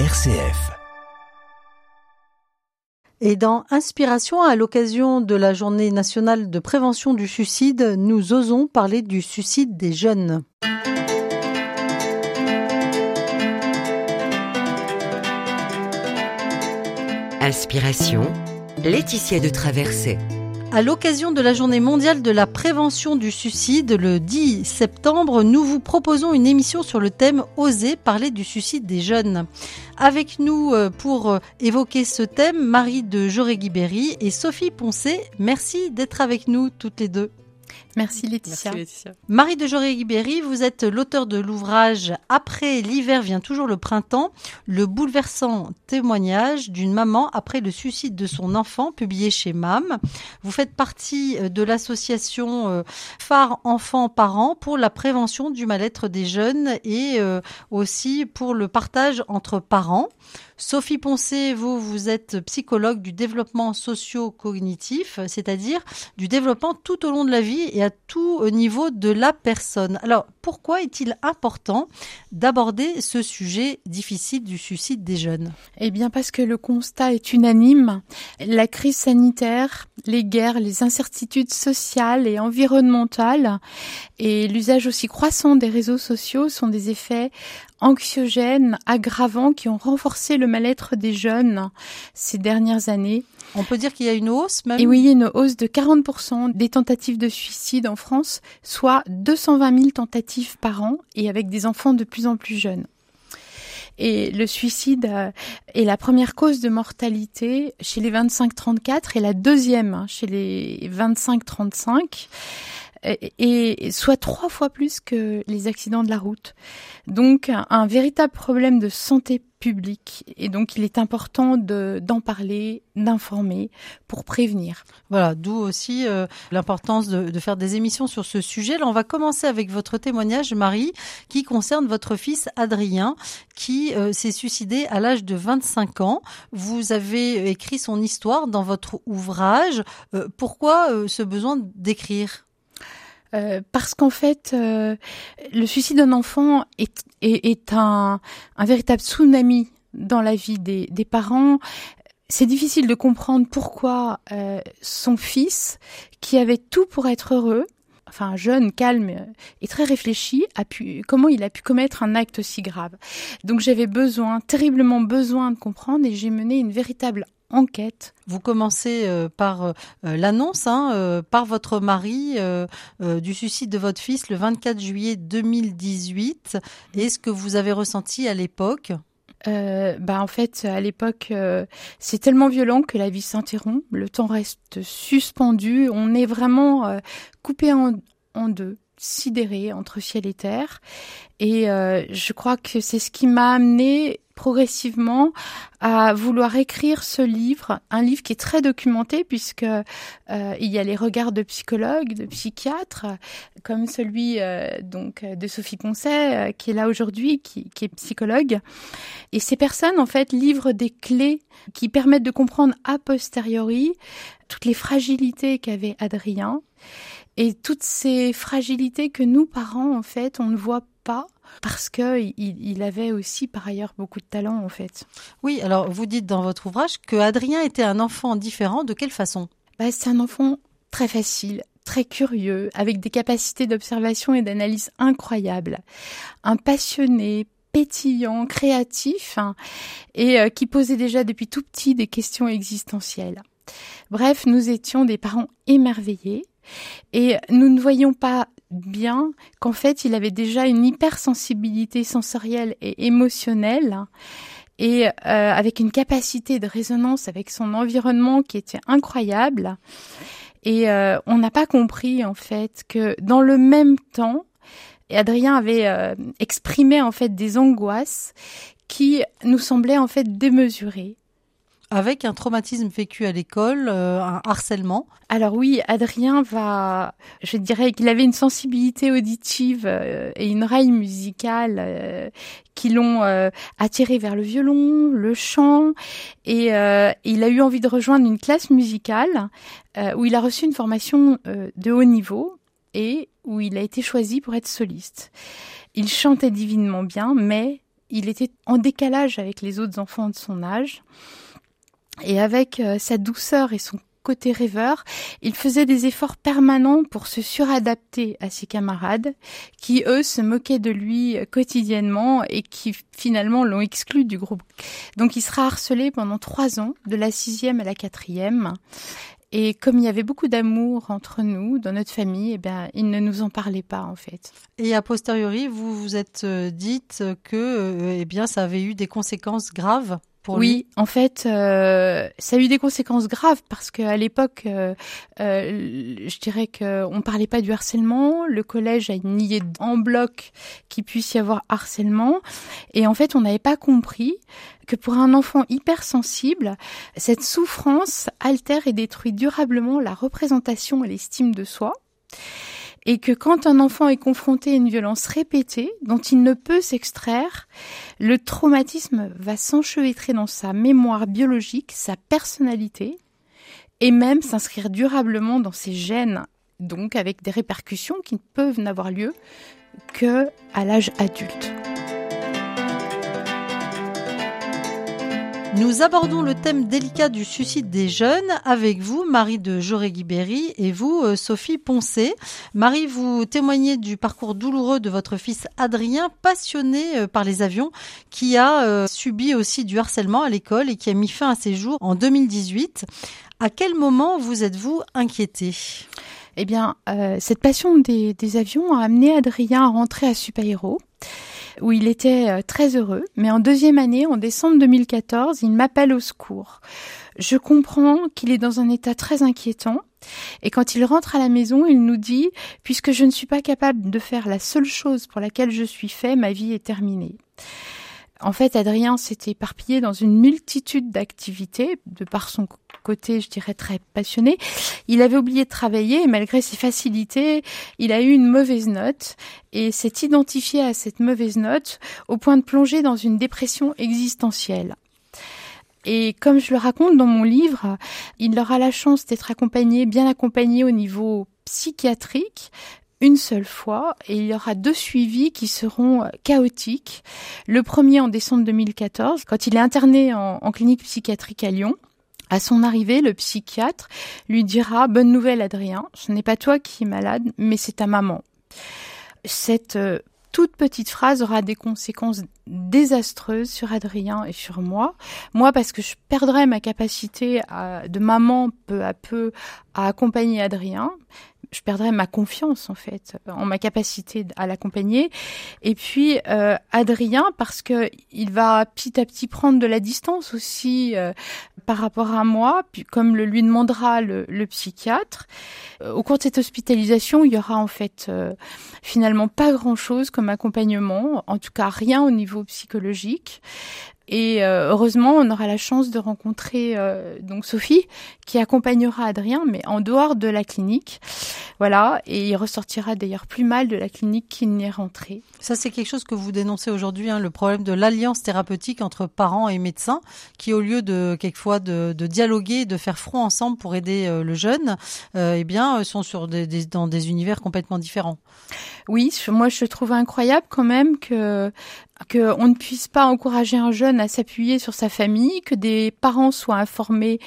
RCF. Et dans Inspiration, à l'occasion de la journée nationale de prévention du suicide, nous osons parler du suicide des jeunes. Inspiration, Laetitia de Traversée. À l'occasion de la journée mondiale de la prévention du suicide, le 10 septembre, nous vous proposons une émission sur le thème Oser parler du suicide des jeunes. Avec nous euh, pour euh, évoquer ce thème, Marie de Joré-Guibéry et Sophie Poncé. Merci d'être avec nous toutes les deux. Merci Laetitia. Merci Laetitia. Marie de Joré-Guibéry, vous êtes l'auteur de l'ouvrage Après l'hiver vient toujours le printemps, le bouleversant témoignage d'une maman après le suicide de son enfant, publié chez MAM. Vous faites partie euh, de l'association euh, Phare Enfants Parents pour la prévention du mal-être des jeunes et euh, aussi pour le partage entre parents. Sophie Poncé, vous, vous êtes psychologue du développement socio-cognitif, c'est-à-dire du développement tout au long de la vie et à tout niveau de la personne. Alors, pourquoi est-il important d'aborder ce sujet difficile du suicide des jeunes? Eh bien, parce que le constat est unanime. La crise sanitaire, les guerres, les incertitudes sociales et environnementales et l'usage aussi croissant des réseaux sociaux sont des effets anxiogènes, aggravants qui ont renforcé le mal-être des jeunes ces dernières années. On peut dire qu'il y a une hausse même Et oui, une hausse de 40% des tentatives de suicide en France, soit 220 000 tentatives par an et avec des enfants de plus en plus jeunes. Et le suicide euh, est la première cause de mortalité chez les 25-34 et la deuxième hein, chez les 25-35 et soit trois fois plus que les accidents de la route. Donc un véritable problème de santé et donc il est important d'en parler, d'informer pour prévenir. Voilà, d'où aussi euh, l'importance de, de, faire des émissions sur ce sujet. Là, on va commencer avec votre témoignage, Marie, qui concerne votre fils Adrien, qui euh, s'est suicidé à l'âge de 25 ans. Vous avez écrit son histoire dans votre ouvrage. Euh, pourquoi ce besoin d'écrire? Euh, parce qu'en fait, euh, le suicide d'un enfant est, est, est un, un, véritable tsunami dans la vie des, des parents. C'est difficile de comprendre pourquoi euh, son fils, qui avait tout pour être heureux, enfin jeune, calme et très réfléchi, a pu, comment il a pu commettre un acte si grave. Donc j'avais besoin, terriblement besoin de comprendre et j'ai mené une véritable enquête. Vous commencez euh, par euh, l'annonce hein, euh, par votre mari euh, euh, du suicide de votre fils le 24 juillet 2018. Et ce que vous avez ressenti à l'époque? Euh, bah en fait à l'époque c'est tellement violent que la vie s'interrompt, le temps reste suspendu, on est vraiment coupé en, en deux sidéré entre ciel et terre. Et euh, je crois que c'est ce qui m'a amené progressivement à vouloir écrire ce livre, un livre qui est très documenté puisque euh, il y a les regards de psychologues, de psychiatres, comme celui euh, donc de Sophie Poncet euh, qui est là aujourd'hui, qui, qui, est psychologue. Et ces personnes en fait livrent des clés qui permettent de comprendre a posteriori toutes les fragilités qu'avait Adrien et toutes ces fragilités que nous parents en fait on ne voit pas parce que il, il, avait aussi par ailleurs beaucoup de talent en fait. Oui, alors vous dites dans votre ouvrage que Adrien était un enfant différent. De quelle façon? Bah, C'est un enfant très facile, très curieux, avec des capacités d'observation et d'analyse incroyables, un passionné, pétillant, créatif, hein, et euh, qui posait déjà depuis tout petit des questions existentielles. Bref, nous étions des parents émerveillés et nous ne voyions pas bien qu'en fait il avait déjà une hypersensibilité sensorielle et émotionnelle et euh, avec une capacité de résonance avec son environnement qui était incroyable. Et euh, on n'a pas compris en fait que dans le même temps, Adrien avait euh, exprimé en fait des angoisses qui nous semblaient en fait démesurées avec un traumatisme vécu à l'école, euh, un harcèlement. Alors oui, Adrien va, je dirais qu'il avait une sensibilité auditive euh, et une raille musicale euh, qui l'ont attiré vers le violon, le chant, et il a eu envie de rejoindre une classe musicale où il a reçu une formation de haut niveau et où il a été choisi pour être soliste. Il chantait divinement bien, mais il était en décalage avec les autres enfants de son âge. Et avec euh, sa douceur et son côté rêveur, il faisait des efforts permanents pour se suradapter à ses camarades, qui eux se moquaient de lui quotidiennement et qui finalement l'ont exclu du groupe. Donc il sera harcelé pendant trois ans, de la sixième à la quatrième. Et comme il y avait beaucoup d'amour entre nous, dans notre famille, eh bien, il ne nous en parlait pas en fait. Et a posteriori, vous vous êtes euh, dite que, euh, eh bien, ça avait eu des conséquences graves oui, en fait, euh, ça a eu des conséquences graves parce qu'à l'époque, euh, euh, je dirais qu'on ne parlait pas du harcèlement. Le collège a nié en bloc qu'il puisse y avoir harcèlement. Et en fait, on n'avait pas compris que pour un enfant hypersensible, cette souffrance altère et détruit durablement la représentation et l'estime de soi et que quand un enfant est confronté à une violence répétée dont il ne peut s'extraire, le traumatisme va s'enchevêtrer dans sa mémoire biologique, sa personnalité, et même s'inscrire durablement dans ses gènes, donc avec des répercussions qui ne peuvent n'avoir lieu que à l'âge adulte. Nous abordons le thème délicat du suicide des jeunes avec vous, Marie de Joré-Guibéry, et vous, euh, Sophie Poncé. Marie, vous témoignez du parcours douloureux de votre fils Adrien, passionné euh, par les avions, qui a euh, subi aussi du harcèlement à l'école et qui a mis fin à ses jours en 2018. À quel moment vous êtes-vous inquiété? Eh bien, cette passion des, avions a amené Adrien à rentrer à Super où il était euh, très heureux. Mais en deuxième année, en décembre 2014, il m'appelle au secours. Je comprends qu'il est dans un état très inquiétant. Et quand il rentre à la maison, il nous dit, puisque je ne suis pas capable de faire la seule chose pour laquelle je suis fait, ma vie est terminée. En fait, Adrien s'était éparpillé dans une multitude d'activités, de par son côté, je dirais, très passionné. Il avait oublié de travailler et malgré ses facilités, il a eu une mauvaise note et s'est identifié à cette mauvaise note au point de plonger dans une dépression existentielle. Et comme je le raconte dans mon livre, il aura la chance d'être accompagné, bien accompagné au niveau psychiatrique, une seule fois et il y aura deux suivis qui seront euh, chaotiques. Le premier en décembre 2014, quand il est interné en, clinique psychiatrique à Lyon. À son arrivée, le psychiatre lui dira Bonne nouvelle, Adrien, ce n'est pas toi qui es malade, mais c'est ta maman. Cette euh, toute petite phrase aura des conséquences désastreuses sur Adrien et sur moi. Moi, parce que je perdrai ma capacité de maman peu à peu à accompagner Adrien, je perdrais ma confiance en fait en ma capacité à l'accompagner. Et puis euh, Adrien parce que il va petit à petit prendre de la distance aussi euh, par rapport à moi, puis comme le lui demandera le, le psychiatre. Euh, au cours de cette hospitalisation, il y aura en fait finalement pas grand chose comme accompagnement, en tout cas rien au niveau psychologique. Et euh, heureusement, on aura la chance de rencontrer euh, donc Sophie qui accompagnera Adrien, mais en dehors de la clinique. Voilà, et il ressortira d'ailleurs plus mal de la clinique qu'il n'y est rentré. Ça, c'est quelque chose que vous dénoncez aujourd'hui, hein, le problème de l'alliance thérapeutique entre parents et médecins, qui au lieu de quelquefois de, de dialoguer, de faire front ensemble pour aider euh, le jeune, eh bien, sont sur des, des, dans des univers complètement différents. Oui, moi je trouve incroyable quand même que qu'on ne puisse pas encourager un jeune à s'appuyer sur sa famille, que des parents soient informés,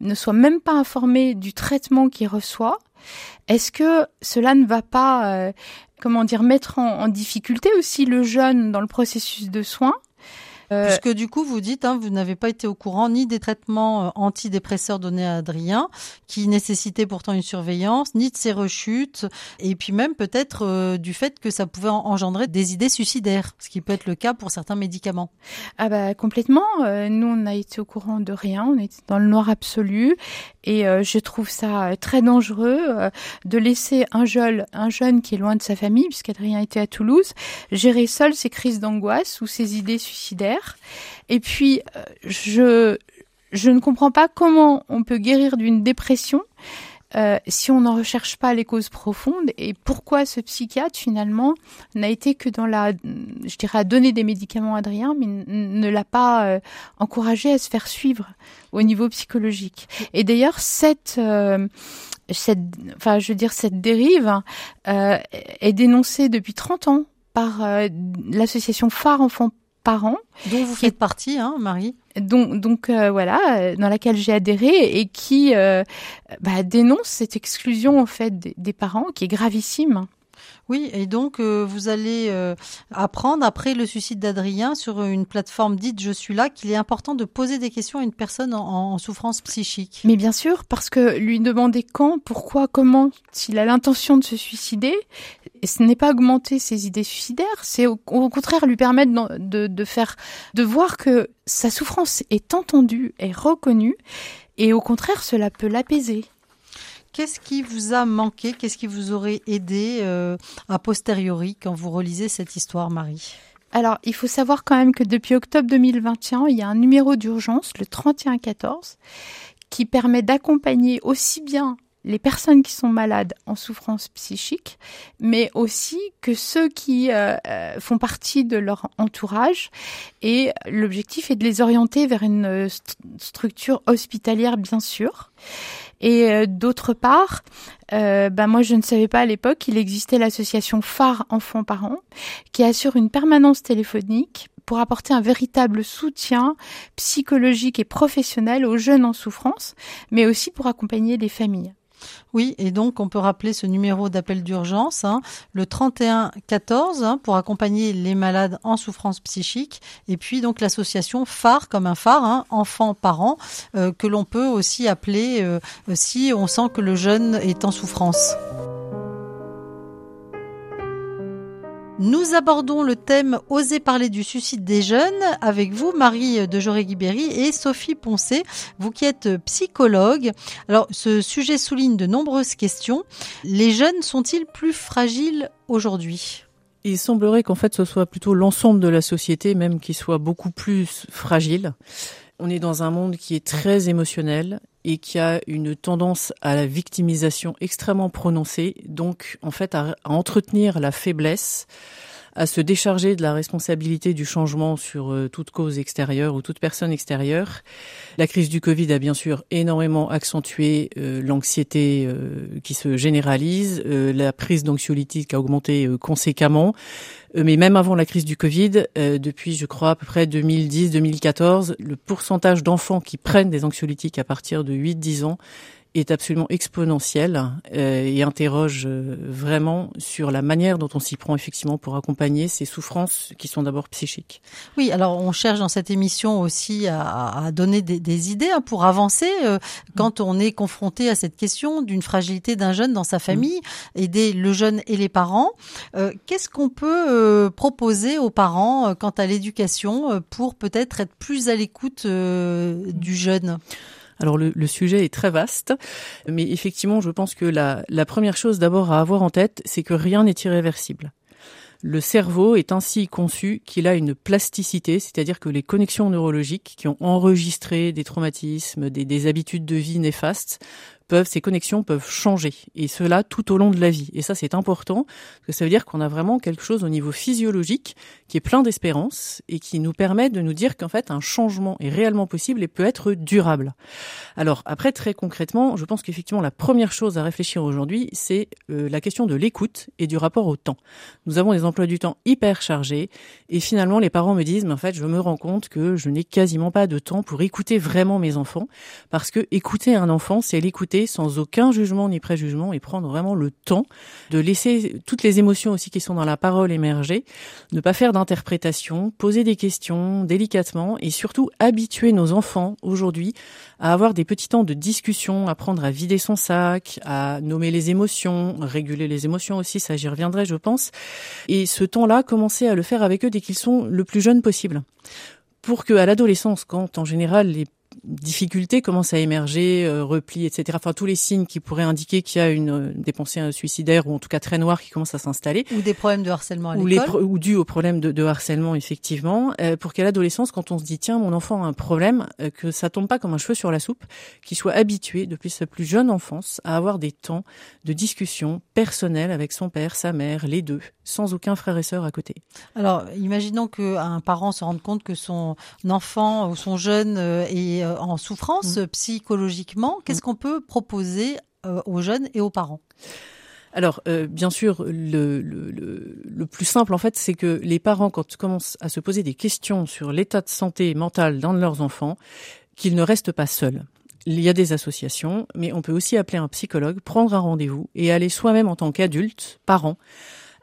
ne soient même pas informés du traitement qu'il reçoit. Est-ce que cela ne va pas, euh, comment dire, mettre en, difficulté aussi le jeune dans le processus de soins? Puisque du coup, vous dites, hein, vous n'avez pas été au courant ni des traitements euh, antidépresseurs donnés à Adrien, qui nécessitaient pourtant une surveillance, ni de ses rechutes, et puis même peut-être euh, du fait que ça pouvait engendrer des idées suicidaires, ce qui peut être le cas pour certains médicaments. Ah bah complètement. nous, on a été au courant de rien, on était dans le noir absolu, et je trouve ça très dangereux de laisser un jeune, un jeune qui est loin de sa famille, puisqu'Adrien était à Toulouse, gérer seul ses crises d'angoisse ou ses idées suicidaires. Et puis, euh, je, je ne comprends pas comment on peut guérir d'une dépression euh, si on n'en recherche pas les causes profondes et pourquoi ce psychiatre finalement n'a été que dans la, je dirais, à donner des médicaments à Adrien, mais ne l'a pas euh, encouragé à se faire suivre au niveau psychologique. Et d'ailleurs, cette, cette, enfin, je veux dire, cette dérive est dénoncée depuis 30 ans par l'association Phare Enfants parents. Dont vous faites partie, hein, Marie donc, donc euh, voilà, dans laquelle j'ai adhéré et qui euh, bah, dénonce cette exclusion en fait des, des parents qui est gravissime. Oui, et donc euh, vous allez euh, apprendre après le suicide d'Adrien sur une plateforme dite Je suis là qu'il est important de poser des questions à une personne en, souffrance psychique. Mais bien sûr, parce que lui demander quand, pourquoi, comment, s'il a l'intention de se suicider, ce n'est pas augmenter ses idées suicidaires, c'est au, contraire lui permettre de, de faire, de voir que sa souffrance est entendue, est reconnue, et au contraire cela peut l'apaiser. Qu'est-ce qui vous a manqué? Qu'est-ce qui vous aurait aidé euh, a posteriori quand vous relisez cette histoire, Marie? Alors, il faut savoir quand même que depuis octobre 2021, il y a un numéro d'urgence, le 3114, qui permet d'accompagner aussi bien les personnes qui sont malades en souffrance psychique, mais aussi que ceux qui euh, euh, font partie de leur entourage. Et l'objectif est de les orienter vers une euh, structure hospitalière, bien sûr. Et euh, d'autre part, euh, bah moi je ne savais pas à l'époque qu'il existait l'association Phare Enfants Parents qui assure une permanence téléphonique pour apporter un véritable soutien psychologique et professionnel aux jeunes en souffrance, mais aussi pour accompagner les familles. Oui, et donc on peut rappeler ce numéro d'appel d'urgence, hein, le 31 14, hein, pour accompagner les malades en souffrance psychique, et puis donc l'association phare comme un phare, hein, enfants parents, euh, que l'on peut aussi appeler euh, si on sent que le jeune est en souffrance. Nous abordons le thème Oser parler du suicide des jeunes avec vous, Marie de Joré-Guibéry et Sophie Poncé, vous qui êtes psychologue. Alors, ce sujet souligne de nombreuses questions. Les jeunes sont-ils plus fragiles aujourd'hui? Il semblerait qu'en fait ce soit plutôt l'ensemble de la société même qui soit beaucoup plus fragile. On est dans un monde qui est très émotionnel et qui a une tendance à la victimisation extrêmement prononcée, donc en fait à, entretenir la faiblesse, à se décharger de la responsabilité du changement sur euh, toute cause extérieure ou toute personne extérieure. La crise du Covid a bien sûr énormément accentué euh, l'anxiété euh, qui se généralise, la prise d'anxiolytiques a augmenté conséquemment. Mais même avant la crise du Covid, depuis je crois à peu près 2010-2014, le pourcentage d'enfants qui prennent des anxiolytiques à partir de 8-10 ans est absolument exponentielle euh, et interroge euh, vraiment sur la manière dont on s'y prend effectivement pour accompagner ces souffrances qui sont d'abord psychiques. Oui, alors on cherche dans cette émission aussi à, à donner des, des, idées hein, pour avancer euh, quand on est confronté à cette question d'une fragilité d'un jeune dans sa famille, aider le jeune et les parents. Qu'est-ce qu'on peut proposer aux parents quant à l'éducation pour peut-être être plus à l'écoute du jeune? Alors le, sujet est très vaste, mais effectivement, je pense que la, première chose d'abord à avoir en tête, c'est que rien n'est irréversible. Le cerveau est ainsi conçu qu'il a une plasticité, c'est-à-dire que les connexions neurologiques qui ont enregistré des traumatismes, des, des habitudes de vie néfastes, peuvent, ces connexions peuvent changer. Et cela tout au long de la vie. Et ça, c'est important, parce que ça veut dire qu'on a vraiment quelque chose au niveau physiologique qui est plein d'espérance et qui nous permet de nous dire qu'en fait, un changement est réellement possible et peut être durable. Alors, après, très concrètement, je pense qu'effectivement, la première chose à réfléchir aujourd'hui, c'est euh, la question de l'écoute et du rapport au temps. Nous avons des emplois du temps hyper chargés et finalement, les parents me disent, mais en fait, je me rends compte que je n'ai quasiment pas de temps pour écouter vraiment mes enfants parce que écouter un enfant, c'est l'écouter sans aucun jugement ni préjugement et prendre vraiment le temps de laisser toutes les émotions aussi qui sont dans la parole émerger, ne pas faire d'interprétation, poser des questions délicatement et surtout habituer nos enfants aujourd'hui à avoir des petits temps de discussion, apprendre à vider son sac, à nommer les émotions, réguler les émotions aussi, ça j'y reviendrai je pense. Et ce temps-là, commencer à le faire avec eux dès qu'ils sont le plus jeunes possible pour que à l'adolescence, quand en général les difficultés commencent à émerger, euh, repli, etc. Enfin, tous les signes qui pourraient indiquer qu'il y a une euh, des pensées suicidaires ou en tout cas très noires qui commencent à s'installer. Ou des problèmes de harcèlement à l'école. Ou, ou dû aux problèmes de, de harcèlement, effectivement. Euh, pour qu'à l'adolescence, quand on se dit tiens, mon enfant a un problème, euh, que ça tombe pas comme un cheveu sur la soupe, qu'il soit habitué depuis sa plus jeune enfance à avoir des temps de discussion personnelle avec son père, sa mère, les deux, sans aucun frère et sœur à côté? Alors, imaginons qu'un parent se rende compte que son enfant ou son jeune est euh, en souffrance mmh. psychologiquement, qu'est-ce mmh. qu'on peut proposer euh, aux jeunes et aux parents? Alors, euh, bien sûr, le, le, le, le, plus simple, en fait, c'est que les parents, quand ils commencent à se poser des questions sur l'état de santé mentale d'un de leurs enfants, qu'ils ne restent pas seuls. Il y a des associations, mais on peut aussi appeler un psychologue, prendre un rendez-vous et aller soi-même en tant qu'adulte, parent,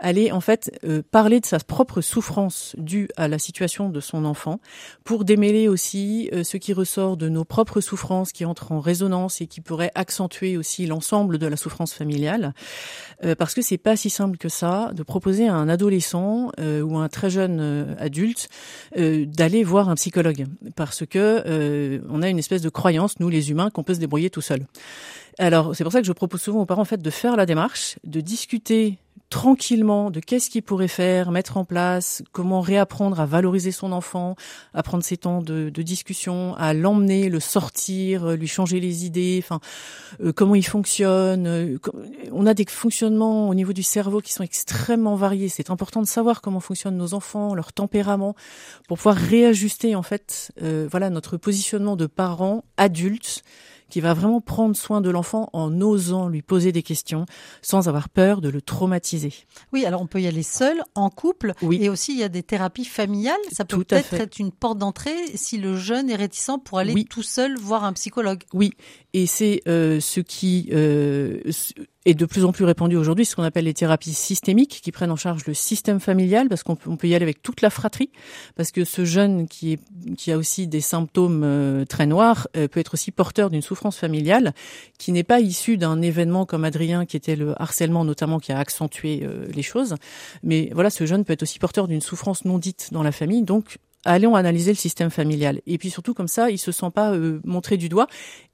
aller en fait euh, parler de sa propre souffrance due à la situation de son enfant pour démêler aussi euh, ce qui ressort de nos propres souffrances qui entrent en résonance et qui pourraient accentuer aussi l'ensemble de la souffrance familiale euh, parce que c'est pas si simple que ça de proposer à un adolescent ou un très jeune adulte d'aller voir un psychologue parce que on a une espèce de croyance nous les humains qu'on peut se débrouiller tout seul. Alors, c'est pour ça que je propose souvent aux parents en fait de faire la démarche, de discuter tranquillement de qu'est-ce qu'il pourrait faire, mettre en place, comment réapprendre à valoriser son enfant, à prendre ses temps de, de discussion, à l'emmener, le sortir, lui changer les idées, enfin euh, comment il fonctionne. Euh, on a des fonctionnements au niveau du cerveau qui sont extrêmement variés. C'est important de savoir comment fonctionnent nos enfants, leur tempérament, pour pouvoir réajuster en fait, euh, voilà notre positionnement de parents adultes qui va vraiment prendre soin de l'enfant en osant lui poser des questions sans avoir peur de le traumatiser. Oui, alors on peut y aller seul, en couple, oui. et aussi il y a des thérapies familiales. Ça peut peut-être être une porte d'entrée si le jeune est réticent pour aller oui. tout seul voir un psychologue. Oui, et c'est euh, ce qui euh, est de plus en plus répandu aujourd'hui, ce qu'on appelle les thérapies systémiques, qui prennent en charge le système familial, parce qu'on peut, y aller avec toute la fratrie, parce que ce jeune qui, est, qui a aussi des symptômes euh, très noirs peut être aussi porteur d'une souffrance familiale, qui n'est pas issue d'un événement comme Adrien, qui était le harcèlement notamment, qui a accentué les choses, mais voilà, ce jeune peut être aussi porteur d'une souffrance non dite dans la famille, donc allons analyser le système familial. Et puis surtout comme ça, il se sent pas euh, montré du doigt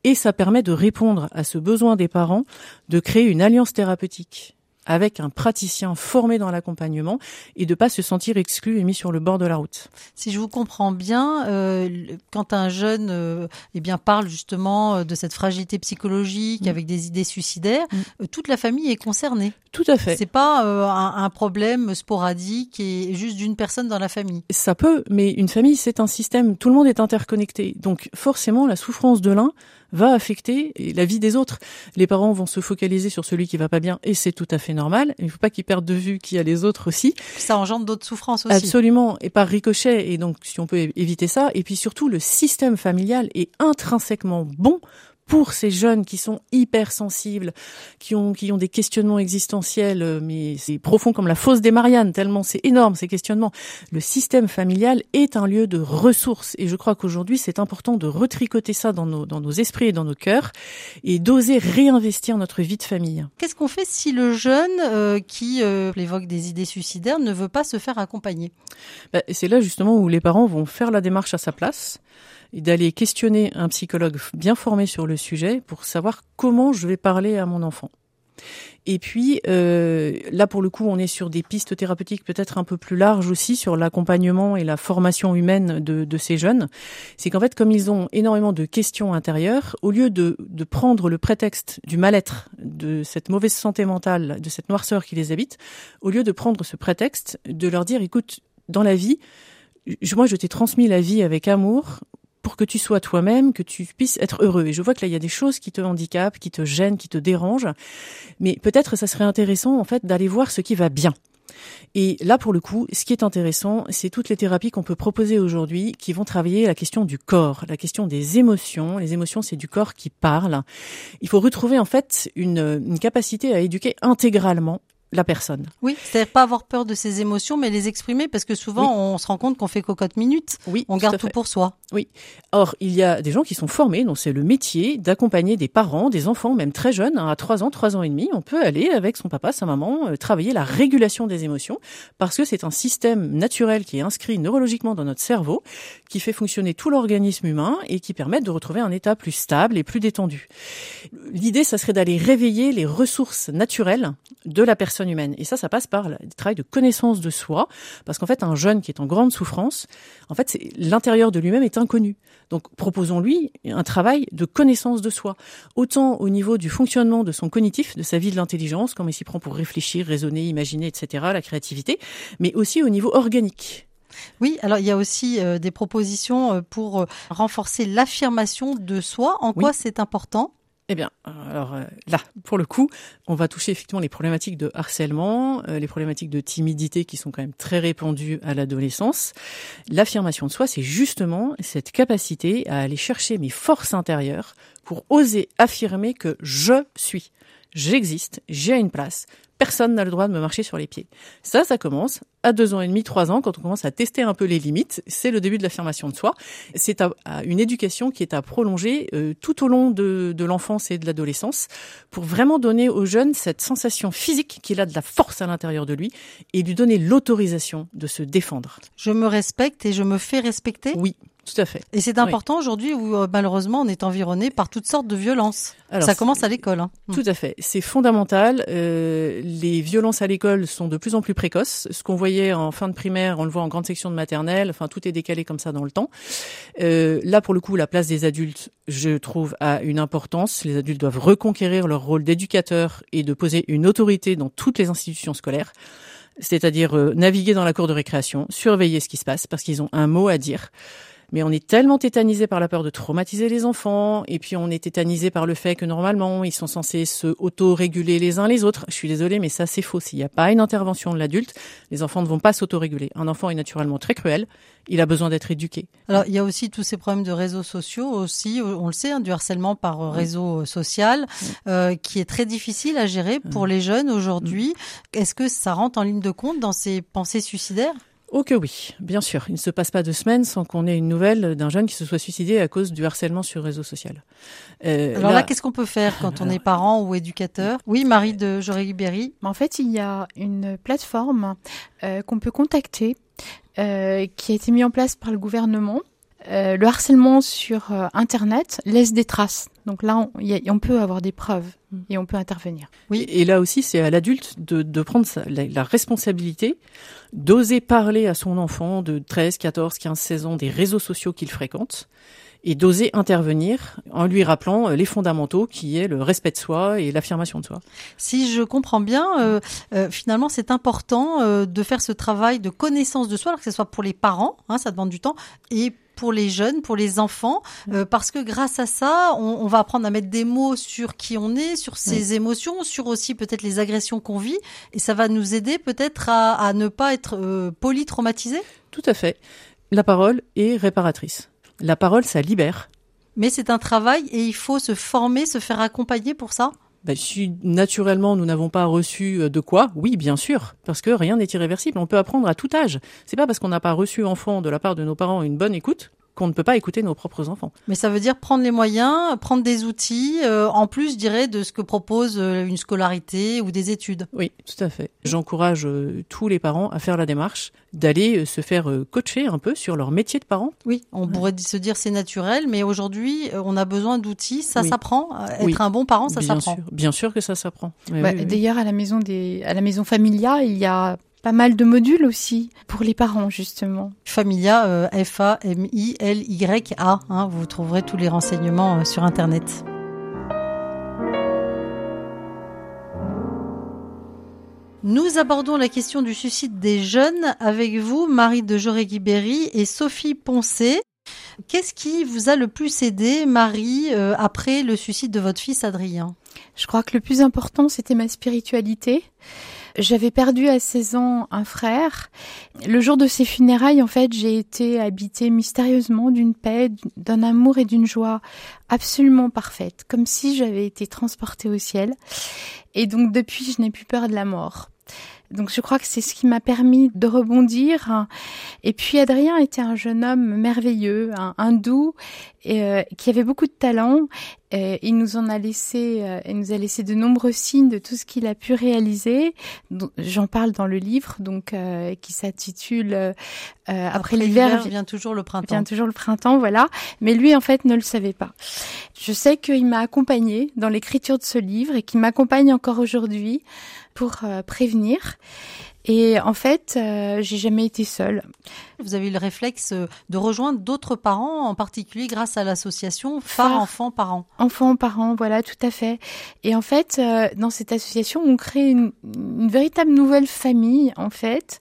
et ça permet de répondre à ce besoin des parents de créer une alliance thérapeutique avec un praticien formé dans l'accompagnement et de pas se sentir exclu et mis sur le bord de la route. Si je vous comprends bien, euh, quand un jeune euh, eh bien parle justement euh, de cette fragilité psychologique mmh. avec des idées suicidaires, mmh. toute la famille est concernée. Tout à fait. C'est pas euh, un, un, problème sporadique et juste d'une personne dans la famille. Ça peut, mais une famille c'est un système. Tout le monde est interconnecté, donc forcément la souffrance de l'un va affecter la vie des autres. Les parents vont se focaliser sur celui qui va pas bien et c'est tout à fait normal. Il ne faut pas qu'ils perdent de vue qu'il y a les autres aussi. Ça engendre d'autres souffrances aussi. Absolument, et par ricochet. Et donc, si on peut éviter ça, et puis surtout, le système familial est intrinsèquement bon pour ces jeunes qui sont hypersensibles, qui ont qui ont des questionnements existentiels, mais c'est profond comme la fosse des Mariannes, tellement c'est énorme ces questionnements. Le système familial est un lieu de ressources et je crois qu'aujourd'hui c'est important de retricoter ça dans nos dans nos esprits et dans nos cœurs et d'oser réinvestir notre vie de famille. Qu'est-ce qu'on fait si le jeune euh, qui euh, évoque des idées suicidaires ne veut pas se faire accompagner? Bah, C'est là justement où les parents vont faire la démarche à sa place et d'aller questionner un psychologue bien formé sur le sujet pour savoir comment je vais parler à mon enfant. Et puis euh, là, pour le coup, on est sur des pistes thérapeutiques peut-être un peu plus larges aussi sur l'accompagnement et la formation humaine de, de ces jeunes. C'est qu'en fait, comme ils ont énormément de questions intérieures, au lieu de, de prendre le prétexte du mal-être, de cette mauvaise santé mentale, de cette noirceur qui les habite, au lieu de prendre ce prétexte, de leur dire, écoute, dans la vie, moi, je t'ai transmis la vie avec amour pour que tu sois toi-même, que tu puisses être heureux. Et je vois que là, il y a des choses qui te handicapent, qui te gênent, qui te dérangent. Mais peut-être ça serait intéressant, en fait, d'aller voir ce qui va bien. Et là, pour le coup, ce qui est intéressant, c'est toutes les thérapies qu'on peut proposer aujourd'hui qui vont travailler la question du corps, la question des émotions. Les émotions, c'est du corps qui parle. Il faut retrouver, en fait, une, une capacité à éduquer intégralement la personne. Oui, c'est-à-dire pas avoir peur de ses émotions, mais les exprimer, parce que souvent oui. on se rend compte qu'on fait cocotte minute. Oui, on garde tout, tout pour soi. Oui. Or, il y a des gens qui sont formés, donc c'est le métier d'accompagner des parents, des enfants, même très jeunes, hein, à 3 ans, 3 ans et demi. On peut aller avec son papa, sa maman, euh, travailler la régulation des émotions, parce que c'est un système naturel qui est inscrit neurologiquement dans notre cerveau, qui fait fonctionner tout l'organisme humain et qui permet de retrouver un état plus stable et plus détendu. L'idée, ça serait d'aller réveiller les ressources naturelles de la personne humaine. Et ça, ça passe par le travail de connaissance de soi, parce qu'en fait, un jeune qui est en grande souffrance, en fait, l'intérieur de lui-même est inconnu. Donc, proposons-lui un travail de connaissance de soi, autant au niveau du fonctionnement de son cognitif, de sa vie de l'intelligence, comment il s'y prend pour réfléchir, raisonner, imaginer, etc., la créativité, mais aussi au niveau organique. Oui, alors il y a aussi euh, des propositions pour euh, renforcer l'affirmation de soi. En quoi c'est important? Eh bien, alors euh, là, pour le coup, on va toucher effectivement les problématiques de harcèlement, euh, les problématiques de timidité qui sont quand même très répandues à l'adolescence. L'affirmation de soi, c'est justement cette capacité à aller chercher mes forces intérieures pour oser affirmer que je suis j'existe, j'ai une place, personne n'a le droit de me marcher sur les pieds. Ça, ça commence à deux ans et demi, trois ans, quand on commence à tester un peu les limites. C'est le début de l'affirmation de soi. C'est une éducation qui est à prolonger euh, tout au long de, de l'enfance et de l'adolescence pour vraiment donner aux jeunes cette sensation physique qu'il a de la force à l'intérieur de lui et lui donner l'autorisation de se défendre. Je me respecte et je me fais respecter? Oui, tout à fait. Et c'est important aujourd'hui où euh, malheureusement on est environné par toutes sortes de violences. Ça commence à l'école. Hein. Tout à fait. C'est fondamental. Euh, les violences à l'école sont de plus en plus précoces. Ce qu'on voyait en fin de primaire, on le voit en grande section de maternelle. Enfin, tout est décalé comme ça dans le temps. Euh, là, pour le coup, la place des adultes, je trouve, a une importance. Les adultes doivent reconquérir leur rôle d'éducateur et de poser une autorité dans toutes les institutions scolaires c'est-à-dire euh, naviguer dans la cour de récréation, surveiller ce qui se passe parce qu'ils ont un mot à dire mais on est tellement tétanisé par la peur de traumatiser les enfants, et puis on est tétanisé par le fait que normalement ils sont censés se auto-réguler les uns les autres. Je suis désolée, mais ça c'est faux. S'il n'y a pas une intervention de l'adulte, les enfants ne vont pas s'auto-réguler. Un enfant est naturellement très cruel, il a besoin d'être éduqué. Alors il y a aussi tous ces problèmes de réseaux sociaux aussi, on le sait, hein, du harcèlement par réseau social, euh, qui est très difficile à gérer pour les jeunes aujourd'hui. Est-ce que ça rentre en ligne de compte dans ces pensées suicidaires? Oh que oui, bien sûr. Il ne se passe pas deux semaines sans qu'on ait une nouvelle d'un jeune qui se soit suicidé à cause du harcèlement sur réseau social. Euh, Alors là, qu'est-ce qu'on peut faire quand on est parent ou éducateur? Oui, Marie de Joré-Berry. En fait, il y a une plateforme euh, qu'on peut contacter euh, qui a été mise en place par le gouvernement. Euh, le harcèlement sur euh, Internet laisse des traces. Donc là, on, y a, on peut avoir des preuves mm. et on peut intervenir. Oui, et là aussi, c'est à l'adulte de, de, prendre sa, la, la, responsabilité, d'oser parler à son enfant de 13, 14, 15, 16 ans des réseaux sociaux qu'il fréquente et d'oser intervenir en lui rappelant euh, les fondamentaux qui est le respect de soi et l'affirmation de soi. Si je comprends bien, euh, euh, finalement c'est important euh, de faire ce travail de connaissance de soi, alors que ce soit pour les parents, hein, ça demande du temps, et pour les jeunes, pour les enfants, euh, parce que grâce à ça, on, on, va apprendre à mettre des mots sur qui on est, sur ses oui. émotions, sur aussi peut-être les agressions qu'on vit, et ça va nous aider peut-être à, à, ne pas être euh, polytraumatisé. Tout à fait. La parole est réparatrice. La parole, ça libère. Mais c'est un travail et il faut se former, se faire accompagner pour ça ben, si naturellement nous n'avons pas reçu euh, de quoi, oui, bien sûr, parce que rien n'est irréversible. On peut apprendre à tout âge. C'est pas parce qu'on n'a pas reçu enfant de la part de nos parents une bonne écoute qu'on ne peut pas écouter nos propres enfants. Mais ça veut dire prendre les moyens, prendre des outils, euh, en plus, je dirais, de ce que propose euh, une scolarité ou des études. Oui, tout à fait. J'encourage euh, tous les parents à faire la démarche d'aller euh, se faire euh, coacher un peu sur leur métier de parent. Oui, on ouais. pourrait se dire c'est naturel, mais aujourd'hui, on a besoin d'outils, ça oui. s'apprend. Être oui. un bon parent, ça s'apprend. Bien sûr que ça s'apprend. Bah, D'ailleurs, à la maison des, à la maison Familia, il y a pas mal de modules aussi pour les parents justement. Familia, euh, F-A-M-I-L-Y-A, hein, vous trouverez tous les renseignements euh, sur Internet. Nous abordons la question du suicide des jeunes avec vous, Marie de Joré-Guibéry et Sophie Poncé. Qu'est-ce qui vous a le plus aidé, Marie, euh, après le suicide de votre fils Adrien? Je crois que le plus important, c'était ma spiritualité. J'avais perdu à 16 ans un frère. Le jour de ses funérailles, en fait, j'ai été habitée mystérieusement d'une paix, d'un amour et d'une joie absolument parfaite, comme si j'avais été transportée au ciel. Et donc depuis, je n'ai plus peur de la mort. Donc je crois que c'est ce qui m'a permis de rebondir. Et puis Adrien était un jeune homme merveilleux, un, et, euh, qui avait beaucoup de talent. Et il nous en a laissé, euh, il nous a laissé de nombreux signes de tout ce qu'il a pu réaliser. J'en parle dans le livre, donc euh, qui s'intitule euh, Après, Après l'hiver vient toujours le printemps. Vient toujours le printemps, voilà. Mais lui, en fait, ne le savait pas. Je sais qu'il m'a accompagné dans l'écriture de ce livre et qu'il m'accompagne encore aujourd'hui pour euh, prévenir. Et en fait, euh, j'ai jamais été seule. Vous avez eu le réflexe de rejoindre d'autres parents, en particulier grâce à l'association Phare Enfants Parents. Enfants Parents, voilà, tout à fait. Et en fait, euh, dans cette association, on crée une, une véritable nouvelle famille, en fait.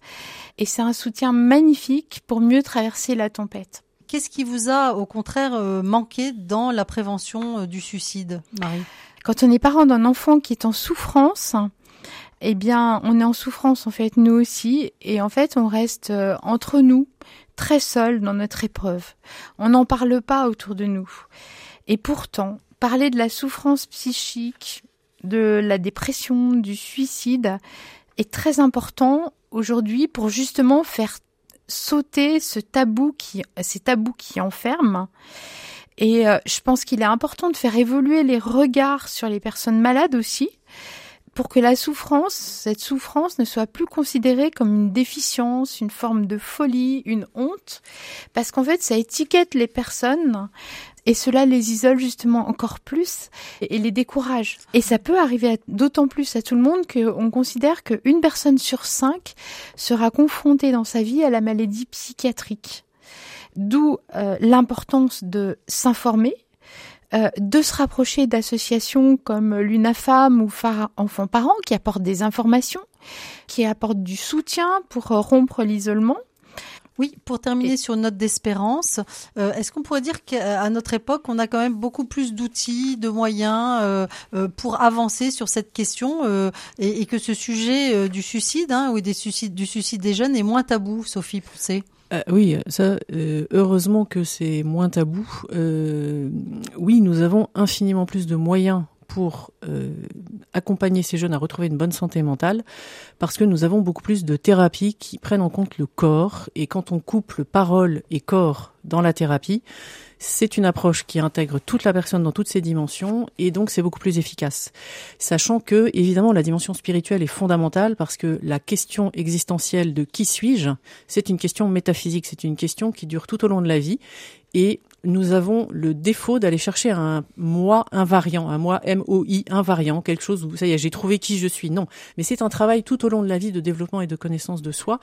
Et c'est un soutien magnifique pour mieux traverser la tempête. Qu'est-ce qui vous a au contraire manqué dans la prévention du suicide, Marie? Quand on est parent d'un enfant qui est en souffrance, eh bien, on est en souffrance en fait nous aussi, et en fait, on reste entre nous, très seuls dans notre épreuve. On n'en parle pas autour de nous. Et pourtant, parler de la souffrance psychique, de la dépression, du suicide est très important aujourd'hui pour justement faire sauter ce tabou qui, ces tabous qui enferment. Et euh, je pense qu'il est important de faire évoluer les regards sur les personnes malades aussi, pour que la souffrance, cette souffrance ne soit plus considérée comme une déficience, une forme de folie, une honte, parce qu'en fait ça étiquette les personnes et cela les isole justement encore plus et les décourage. Et ça peut arriver d'autant plus à tout le monde qu'on considère qu'une personne sur cinq sera confrontée dans sa vie à la maladie psychiatrique. D'où euh, l'importance de s'informer, euh, de se rapprocher d'associations comme l'UNAFAM ou Phare Enfants Parents qui apportent des informations, qui apportent du soutien pour rompre l'isolement. Oui, pour terminer sur une note d'espérance, euh, est-ce qu'on pourrait dire qu'à notre époque, on a quand même beaucoup plus d'outils, de moyens euh, euh, pour avancer sur cette question et, que ce sujet du suicide hein, ou des suicides, du suicide des jeunes est moins tabou, Sophie Poussé oui, ça, heureusement que c'est moins tabou. oui, nous avons infiniment plus de moyens pour euh, accompagner ces jeunes à retrouver une bonne santé mentale, parce que nous avons beaucoup plus de thérapies qui prennent en compte le corps, et quand on couple parole et corps dans la thérapie, c'est une approche qui intègre toute la personne dans toutes ses dimensions et donc c'est beaucoup plus efficace. Sachant que évidemment la dimension spirituelle est fondamentale parce que la question existentielle de qui suis-je, c'est une question métaphysique, c'est une question qui dure tout au long de la vie et nous avons le défaut d'aller chercher un moi invariant, un moi M-O-I invariant, quelque chose où ça y est, j'ai trouvé qui je suis. Non, mais c'est un travail tout au long de la vie de développement et de connaissance de soi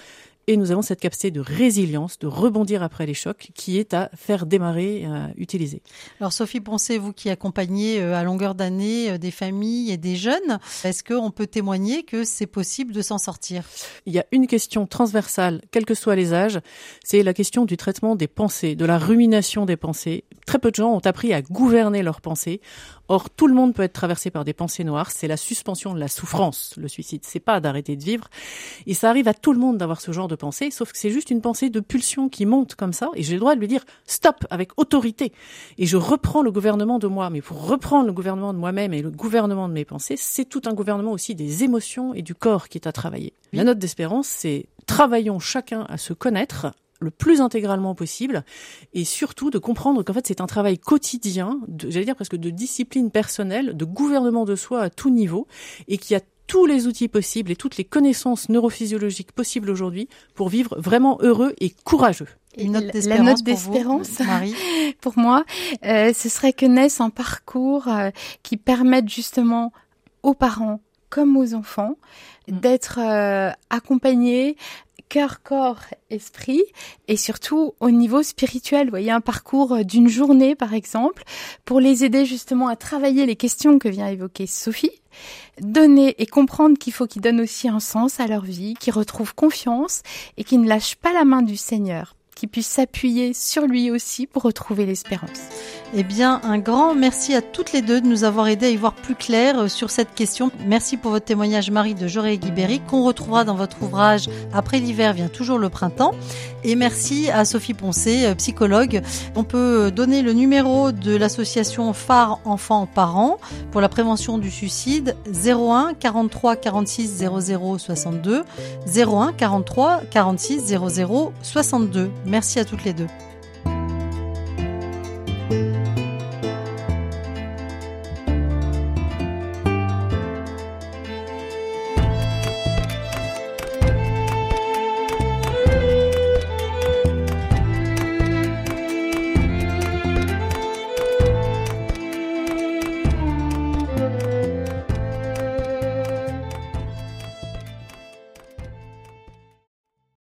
et nous avons cette capacité de résilience, de rebondir après les chocs, qui est à faire démarrer et à utiliser. Alors Sophie Poncé, vous qui accompagnez euh, à longueur d'année euh, des familles et des jeunes, est-ce qu'on peut témoigner que c'est possible de s'en sortir? Il y a une question transversale, quels que soient les âges, c'est la question du traitement des pensées, de la rumination des pensées. Très peu de gens ont appris à gouverner leurs pensées Or, tout le monde peut être traversé par des pensées noires. C'est la suspension de la souffrance. Le suicide, c'est pas d'arrêter de vivre. Et ça arrive à tout le monde d'avoir ce genre de pensée, sauf que c'est juste une pensée de pulsion qui monte comme ça. Et j'ai le droit de lui dire stop avec autorité. Et je reprends le gouvernement de moi. Mais pour reprendre le gouvernement de moi-même et le gouvernement de mes pensées, c'est tout un gouvernement aussi des émotions et du corps qui est à travailler. La note d'espérance, c'est travaillons chacun à se connaître, le plus intégralement possible et surtout de comprendre qu'en fait c'est un travail quotidien, j'allais dire presque de discipline personnelle, de gouvernement de soi à tout niveau et qui a tous les outils possibles et toutes les connaissances neurophysiologiques possibles aujourd'hui pour vivre vraiment heureux et courageux. Et la note d'espérance, pour, moi, euh, ce serait que naisse un parcours euh, qui permette justement aux parents comme aux enfants mm. d'être euh, accompagnés cœur, corps, esprit, et surtout au niveau spirituel. Vous voyez, un parcours d'une journée, par exemple, pour les aider justement à travailler les questions que vient évoquer Sophie, donner et comprendre qu'il faut qu'ils donnent aussi un sens à leur vie, qu'ils retrouvent confiance et qu'ils ne lâchent pas la main du Seigneur, qu'ils puissent s'appuyer sur lui aussi pour retrouver l'espérance. Eh bien, un grand merci à toutes les deux de nous avoir aidé à y voir plus clair euh, sur cette question. Merci pour votre témoignage, Marie de Joré Guibéry, qu'on retrouvera dans votre ouvrage Après l'hiver vient toujours le printemps. Et merci à Sophie Poncé, euh, psychologue. On peut donner le numéro de l'association Phare Enfants Parents pour la prévention du suicide 01 43 46 00 62 01 43 46 00 62. Merci à toutes les deux.